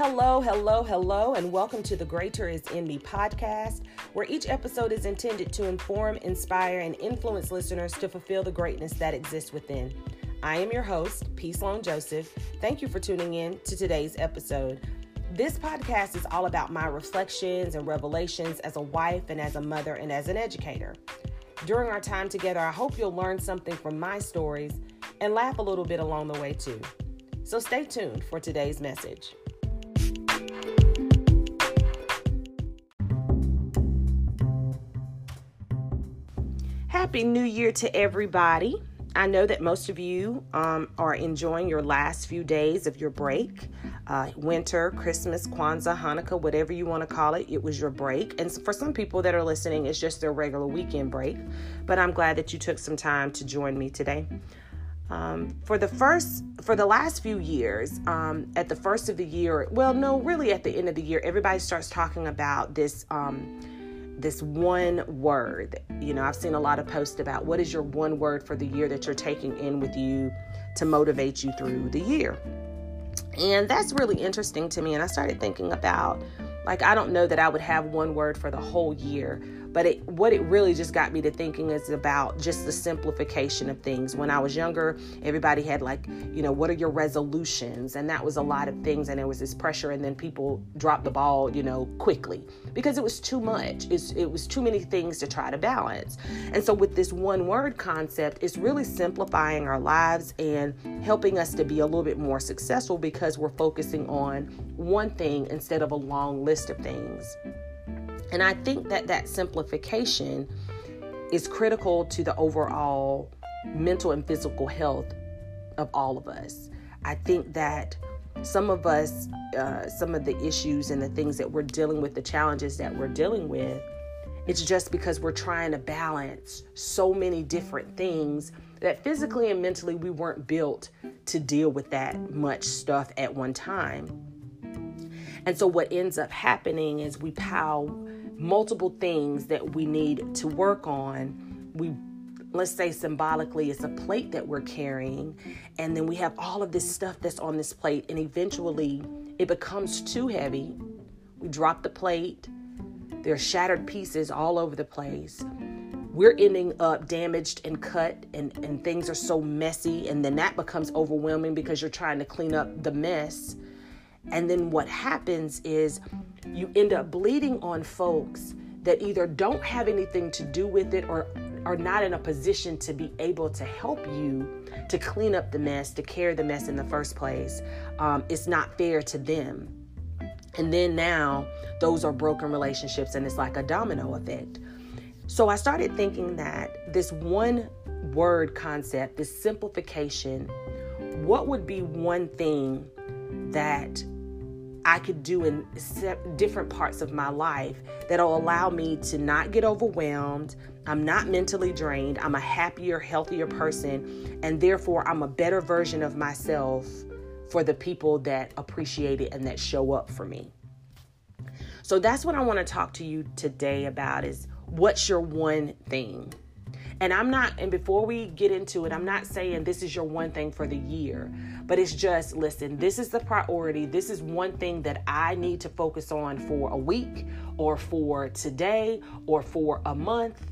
Hello, hello, hello, and welcome to the Greater is in Me podcast, where each episode is intended to inform, inspire, and influence listeners to fulfill the greatness that exists within. I am your host, P. Sloan Joseph. Thank you for tuning in to today's episode. This podcast is all about my reflections and revelations as a wife and as a mother and as an educator. During our time together, I hope you'll learn something from my stories and laugh a little bit along the way too. So stay tuned for today's message. Happy New Year to everybody. I know that most of you um, are enjoying your last few days of your break. Uh, winter, Christmas, Kwanzaa, Hanukkah, whatever you want to call it, it was your break. And for some people that are listening, it's just their regular weekend break. But I'm glad that you took some time to join me today. Um, for the first, for the last few years, um, at the first of the year, well, no, really at the end of the year, everybody starts talking about this. Um, this one word. You know, I've seen a lot of posts about what is your one word for the year that you're taking in with you to motivate you through the year. And that's really interesting to me. And I started thinking about, like, I don't know that I would have one word for the whole year, but it, what it really just got me to thinking is about just the simplification of things. When I was younger, everybody had like, you know, what are your resolutions? And that was a lot of things. And there was this pressure, and then people dropped the ball, you know, quickly because it was too much. It's, it was too many things to try to balance. And so, with this one word concept, it's really simplifying our lives and helping us to be a little bit more successful because we're focusing on one thing instead of a long list of things. And I think that that simplification is critical to the overall mental and physical health of all of us. I think that some of us, uh, some of the issues and the things that we're dealing with, the challenges that we're dealing with, it's just because we're trying to balance so many different things that physically and mentally we weren't built to deal with that much stuff at one time. And so what ends up happening is we pile multiple things that we need to work on. We let's say symbolically it's a plate that we're carrying and then we have all of this stuff that's on this plate and eventually it becomes too heavy. We drop the plate. There are shattered pieces all over the place. We're ending up damaged and cut, and, and things are so messy. And then that becomes overwhelming because you're trying to clean up the mess. And then what happens is you end up bleeding on folks that either don't have anything to do with it or are not in a position to be able to help you to clean up the mess, to carry the mess in the first place. Um, it's not fair to them. And then now, those are broken relationships, and it's like a domino effect. So I started thinking that this one word concept, this simplification, what would be one thing that I could do in different parts of my life that'll allow me to not get overwhelmed. I'm not mentally drained. I'm a happier, healthier person. And therefore, I'm a better version of myself for the people that appreciate it and that show up for me. So that's what I want to talk to you today about is what's your one thing? And I'm not, and before we get into it, I'm not saying this is your one thing for the year, but it's just listen, this is the priority. This is one thing that I need to focus on for a week or for today or for a month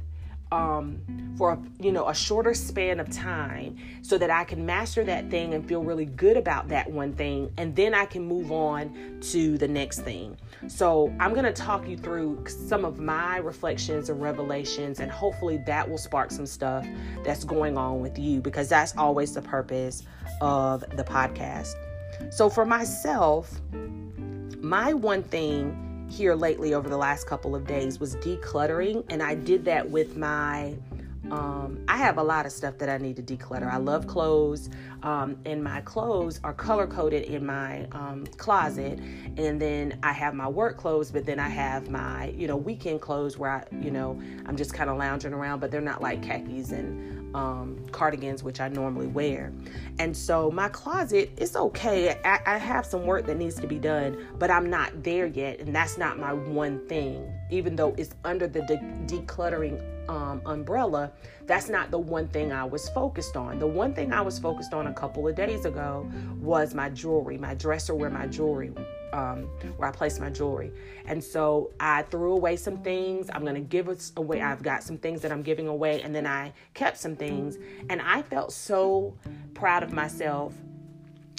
um, for a, you know a shorter span of time so that I can master that thing and feel really good about that one thing and then I can move on to the next thing. So I'm going to talk you through some of my reflections and revelations and hopefully that will spark some stuff that's going on with you because that's always the purpose of the podcast. So for myself, my one thing here lately over the last couple of days was decluttering, and I did that with my. Um, I have a lot of stuff that I need to declutter. I love clothes, um, and my clothes are color coded in my um, closet. And then I have my work clothes, but then I have my, you know, weekend clothes where I, you know, I'm just kind of lounging around, but they're not like khakis and um, cardigans, which I normally wear. And so my closet is okay. I, I have some work that needs to be done, but I'm not there yet. And that's not my one thing, even though it's under the de- decluttering um, umbrella, that's not the one thing I was focused on. The one thing I was focused on a couple of days ago was my jewelry, my dresser where my jewelry um, where I place my jewelry. And so I threw away some things. I'm going to give away. I've got some things that I'm giving away. And then I kept some things. And I felt so proud of myself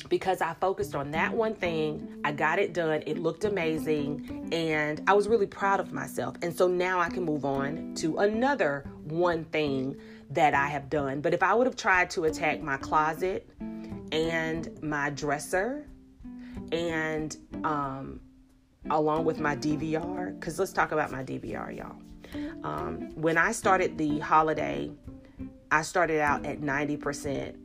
because I focused on that one thing. I got it done. It looked amazing. And I was really proud of myself. And so now I can move on to another one thing that I have done. But if I would have tried to attack my closet and my dresser and um, along with my DVR, because let's talk about my DVR, y'all. Um, when I started the holiday, I started out at 90%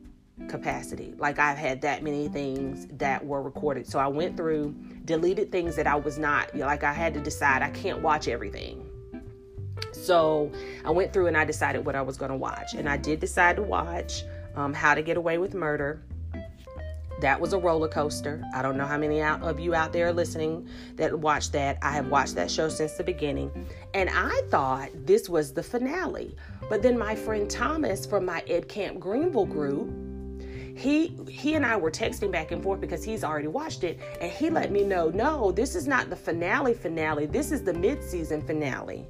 capacity. Like I've had that many things that were recorded. So I went through, deleted things that I was not, like I had to decide I can't watch everything. So I went through and I decided what I was going to watch. And I did decide to watch um, How to Get Away with Murder. That was a roller coaster. I don't know how many out of you out there listening that watched that. I have watched that show since the beginning. And I thought this was the finale. But then my friend Thomas from my Ed Camp Greenville group he he and I were texting back and forth because he's already watched it and he let me know no this is not the finale finale. This is the mid-season finale.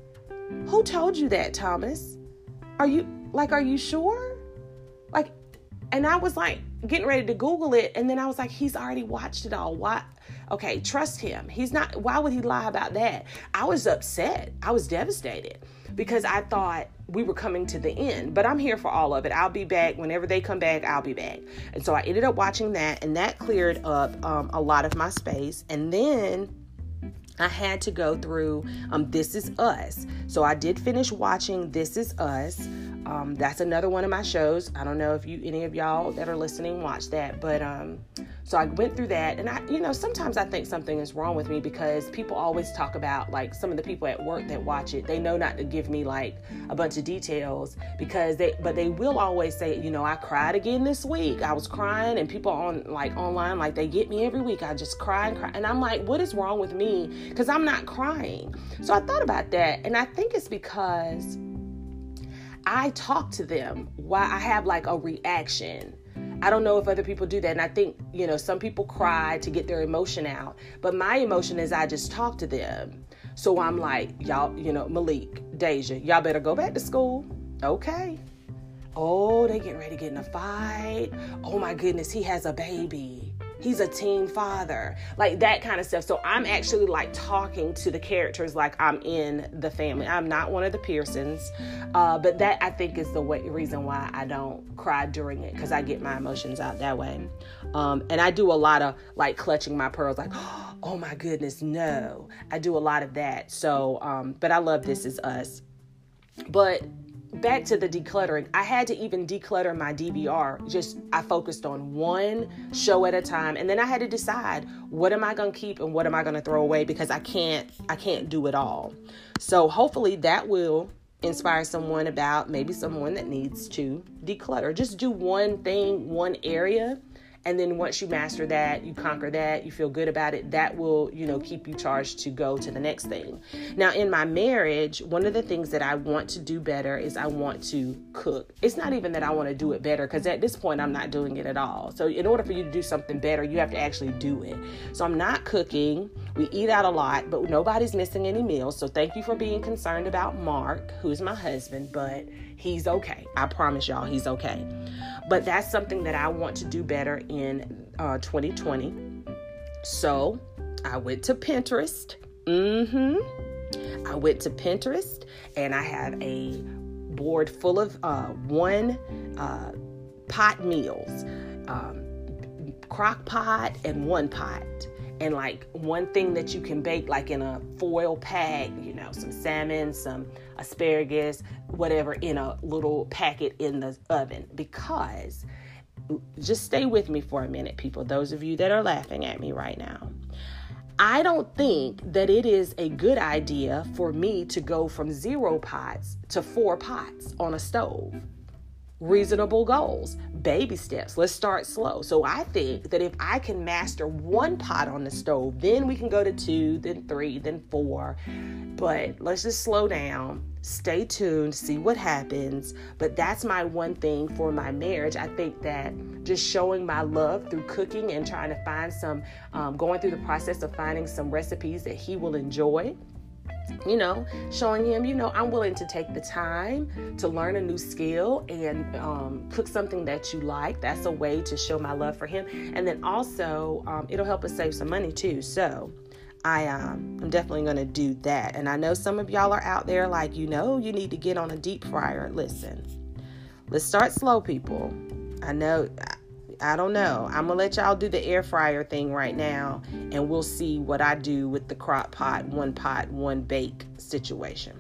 Who told you that Thomas? Are you like are you sure? Like and I was like getting ready to google it and then I was like he's already watched it all. Why okay trust him he's not why would he lie about that I was upset I was devastated because I thought we were coming to the end. But I'm here for all of it. I'll be back whenever they come back. I'll be back. And so I ended up watching that, and that cleared up um, a lot of my space. And then I had to go through um, This Is Us. So I did finish watching This Is Us. Um, that's another one of my shows. I don't know if you any of y'all that are listening watch that, but um, so I went through that, and I, you know, sometimes I think something is wrong with me because people always talk about like some of the people at work that watch it. They know not to give me like a bunch of details because they, but they will always say, you know, I cried again this week. I was crying, and people on like online like they get me every week. I just cry and cry, and I'm like, what is wrong with me? Because I'm not crying. So I thought about that, and I think it's because I talk to them while I have like a reaction. I don't know if other people do that. And I think, you know, some people cry to get their emotion out. But my emotion is I just talk to them. So I'm like, y'all, you know, Malik, Deja, y'all better go back to school. Okay. Oh, they getting ready to get in a fight. Oh my goodness, he has a baby he's a teen father like that kind of stuff. So i'm actually like talking to the characters like i'm in the family. I'm not one of the pearsons uh, but that i think is the way, reason why i don't cry during it because i get my emotions out that way. Um, and i do a lot of like clutching my pearls like oh my goodness no. I do a lot of that. So um, but i love this is us. But back to the decluttering, I had to even declutter my DVR. Just I focused on one show at a time and then I had to decide what am I going to keep and what am I going to throw away because I can't I can't do it all. So hopefully that will inspire someone about maybe someone that needs to declutter. Just do one thing, one area and then once you master that you conquer that you feel good about it that will you know keep you charged to go to the next thing. Now in my marriage one of the things that i want to do better is i want to cook. It's not even that i want to do it better because at this point i'm not doing it at all. So in order for you to do something better you have to actually do it. So i'm not cooking. We eat out a lot but nobody's missing any meals. So thank you for being concerned about mark who's my husband but he's okay i promise y'all he's okay but that's something that I want to do better in uh, 2020. So I went to Pinterest. Mm-hmm. I went to Pinterest and I have a board full of uh, one uh, pot meals, um, crock pot and one pot and like one thing that you can bake like in a foil pack you know some salmon some asparagus whatever in a little packet in the oven. Because just stay with me for a minute people. Those of you that are laughing at me right now. I don't think that it is a good idea for me to go from zero pots to four pots on a stove. Reasonable goals, baby steps. Let's start slow. So I think that if I can master one pot on the stove, then we can go to two, then three, then four. But let's just slow down, stay tuned, see what happens. But that's my one thing for my marriage. I think that just showing my love through cooking and trying to find some, um, going through the process of finding some recipes that he will enjoy you know, showing him, you know, I'm willing to take the time to learn a new skill and um, cook something that you like. That's a way to show my love for him. And then also, um, it'll help us save some money too. So, I um, I'm definitely gonna do that. And I know some of y'all are out there like, you know, you need to get on a deep fryer. Listen, let's start slow, people. I know I don't know. I'm gonna let y'all do the air fryer thing right now, and we'll see what I do with the crock pot, one pot, one bake situation.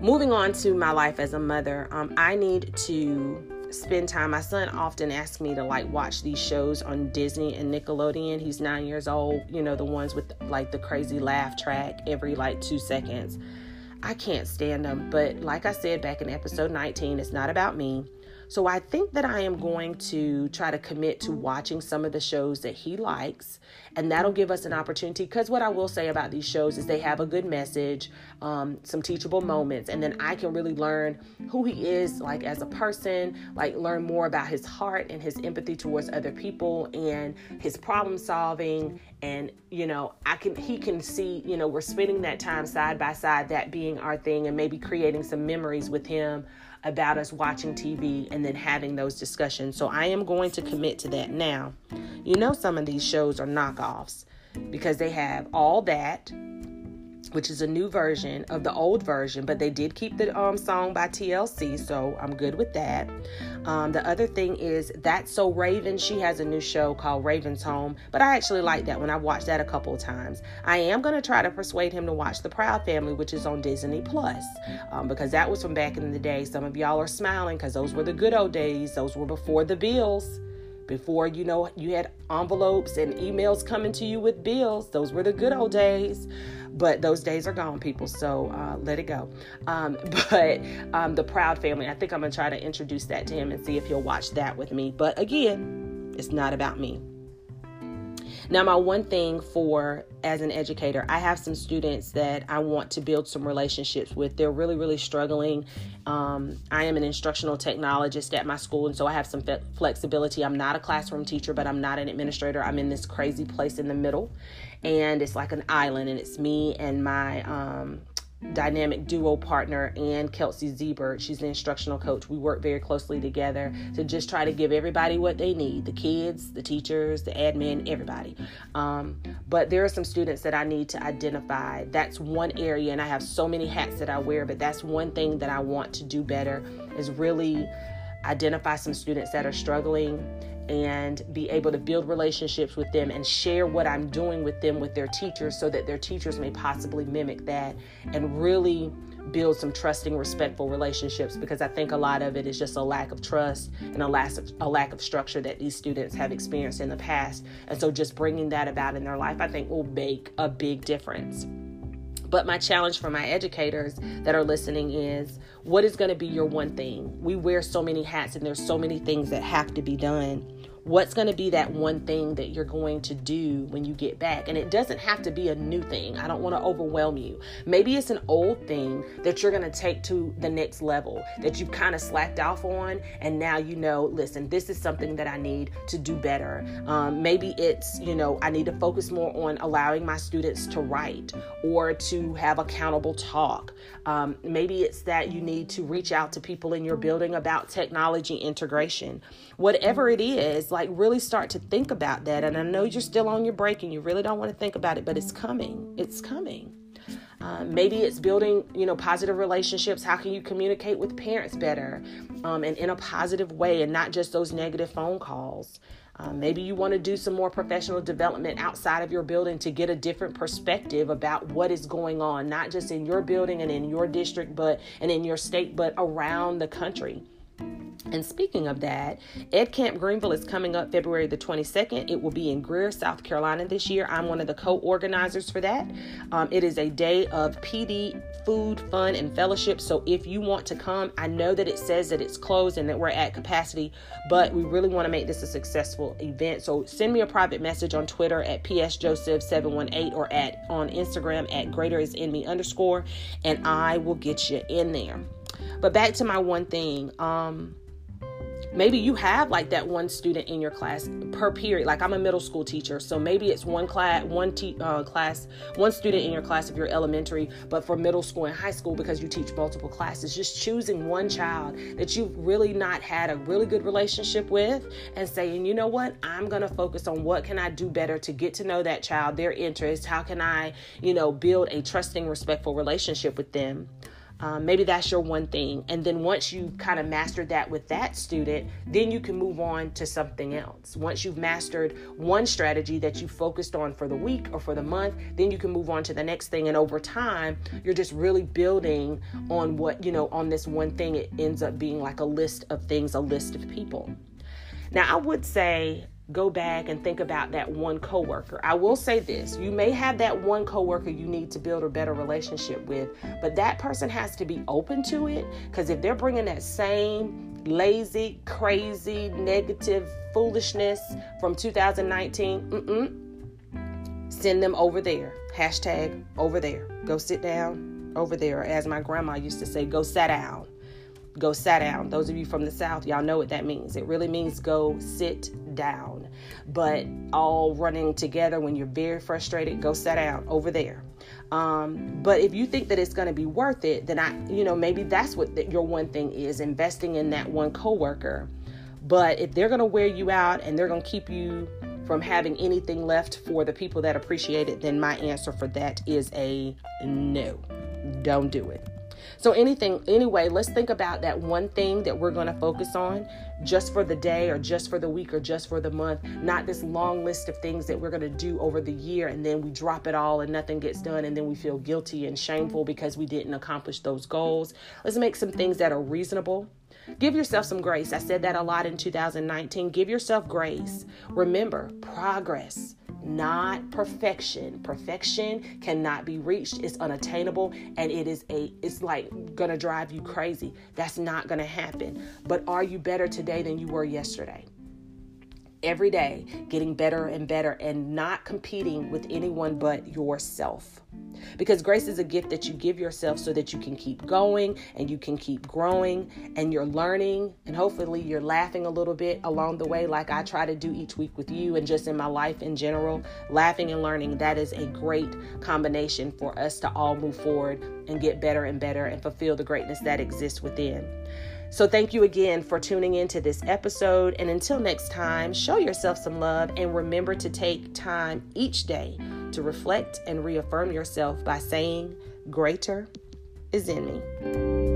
Moving on to my life as a mother, um, I need to spend time. My son often asks me to like watch these shows on Disney and Nickelodeon. He's nine years old, you know, the ones with like the crazy laugh track every like two seconds. I can't stand them, but like I said back in episode 19, it's not about me. So I think that I am going to try to commit to watching some of the shows that he likes, and that'll give us an opportunity. Because what I will say about these shows is they have a good message, um, some teachable moments, and then I can really learn who he is, like as a person, like learn more about his heart and his empathy towards other people and his problem solving. And you know, I can he can see, you know, we're spending that time side by side, that being our thing, and maybe creating some memories with him about us watching TV and then having those discussions. So I am going to commit to that now. You know, some of these shows are knockoffs because they have all that which is a new version of the old version, but they did keep the um, song by TLC, so I'm good with that. Um, the other thing is That's So Raven. She has a new show called Raven's Home, but I actually like that one. I've watched that a couple of times. I am going to try to persuade him to watch The Proud Family, which is on Disney Plus, um, because that was from back in the day. Some of y'all are smiling because those were the good old days, those were before the bills before you know you had envelopes and emails coming to you with bills those were the good old days but those days are gone, people. So uh, let it go. Um, but um, the Proud Family, I think I'm gonna try to introduce that to him and see if he'll watch that with me. But again, it's not about me. Now, my one thing for as an educator, I have some students that I want to build some relationships with. They're really, really struggling. Um, I am an instructional technologist at my school, and so I have some flexibility. I'm not a classroom teacher, but I'm not an administrator. I'm in this crazy place in the middle, and it's like an island, and it's me and my um, dynamic duo partner and Kelsey Zebert. She's the instructional coach. We work very closely together to just try to give everybody what they need the kids, the teachers, the admin, everybody. Um, but there are some students that I need to identify. That's one area, and I have so many hats that I wear, but that's one thing that I want to do better is really identify some students that are struggling and be able to build relationships with them and share what I'm doing with them with their teachers so that their teachers may possibly mimic that and really build some trusting, respectful relationships because I think a lot of it is just a lack of trust and a lack of, a lack of structure that these students have experienced in the past. And so just bringing that about in their life, I think will make a big difference. But my challenge for my educators that are listening is what is going to be your one thing? We wear so many hats and there's so many things that have to be done what's going to be that one thing that you're going to do when you get back? And it doesn't have to be a new thing. I don't want to overwhelm you. Maybe it's an old thing that you're going to take to the next level that you've kind of slacked off on and now you know listen this is something that i need to do better. Um, maybe it's you know i need to focus more on allowing my students to write or to have accountable talk. Um, maybe it's that you need to reach out to people in your building about technology integration whatever it is like really start to think about that. And I know you're still on your break and you really don't want to think about it, but it's coming. It's coming. Um, maybe it's building, you know, positive relationships. How can you communicate with parents better um, and in a positive way and not just those negative phone calls? Um, maybe you want to do some more professional development outside of your building to get a different perspective about what is going on, not just in your building and in your district, but and in your state, but around the country. And speaking of that, Ed Camp Greenville is coming up February the 22nd. It will be in Greer, South Carolina this year. I'm one of the co organizers for that. Um, it is a day of PD, food, fun, and fellowship. So if you want to come, I know that it says that it's closed and that we're at capacity, but we really want to make this a successful event. So send me a private message on Twitter at psjoseph718 or at on Instagram at greater is in me underscore, and I will get you in there. But back to my one thing. Um, maybe you have like that one student in your class per period. Like i'm a middle school teacher so maybe it's one class one te- uh, class one student in your class if you're elementary but for middle school and high school because you teach multiple classes. Just choosing one child that you've really not had a really good relationship with and saying you know what? I'm going to focus on what can i do better to get to know that child their interests. How can i you know build a trusting respectful relationship with them um, maybe that's your one thing. And then once you've kind of mastered that with that student, then you can move on to something else. Once you've mastered one strategy that you focused on for the week or for the month, then you can move on to the next thing. And over time, you're just really building on what, you know, on this one thing. It ends up being like a list of things, a list of people. Now, I would say go back and think about that one coworker. I will say this, you may have that one coworker you need to build a better relationship with, but that person has to be open to it because if they're bringing that same lazy, crazy, negative foolishness from 2019, send them over there. Hashtag over there. Go sit down over there. As my grandma used to say, go sit down go sit down. Those of you from the South, y'all know what that means. It really means go sit down. But all running together when you're very frustrated, go sit down over there. Um, but if you think that it's going to be worth it, then I, you know, maybe that's what the, your one thing is investing in that one coworker. But if they're going to wear you out and they're going to keep you from having anything left for the people that appreciate it, then my answer for that is a no. Don't do it. So anything anyway, let's think about that one thing that we're going to focus on just for the day or just for the week or just for the month, not this long list of things that we're going to do over the year and then we drop it all and nothing gets done and then we feel guilty and shameful because we didn't accomplish those goals. Let's make some things that are reasonable. Give yourself some grace. I said that a lot in 2019. Give yourself grace. Remember, progress not perfection. Perfection cannot be reached. It's unattainable and it is a it's like going to drive you crazy. That's not going to happen. But are you better today than you were yesterday? Every day, getting better and better and not competing with anyone but yourself. Because grace is a gift that you give yourself so that you can keep going and you can keep growing and you're learning and hopefully you're laughing a little bit along the way, like I try to do each week with you and just in my life in general. Laughing and learning, that is a great combination for us to all move forward and get better and better and fulfill the greatness that exists within. So, thank you again for tuning into this episode. And until next time, show yourself some love and remember to take time each day to reflect and reaffirm yourself by saying, Greater is in me.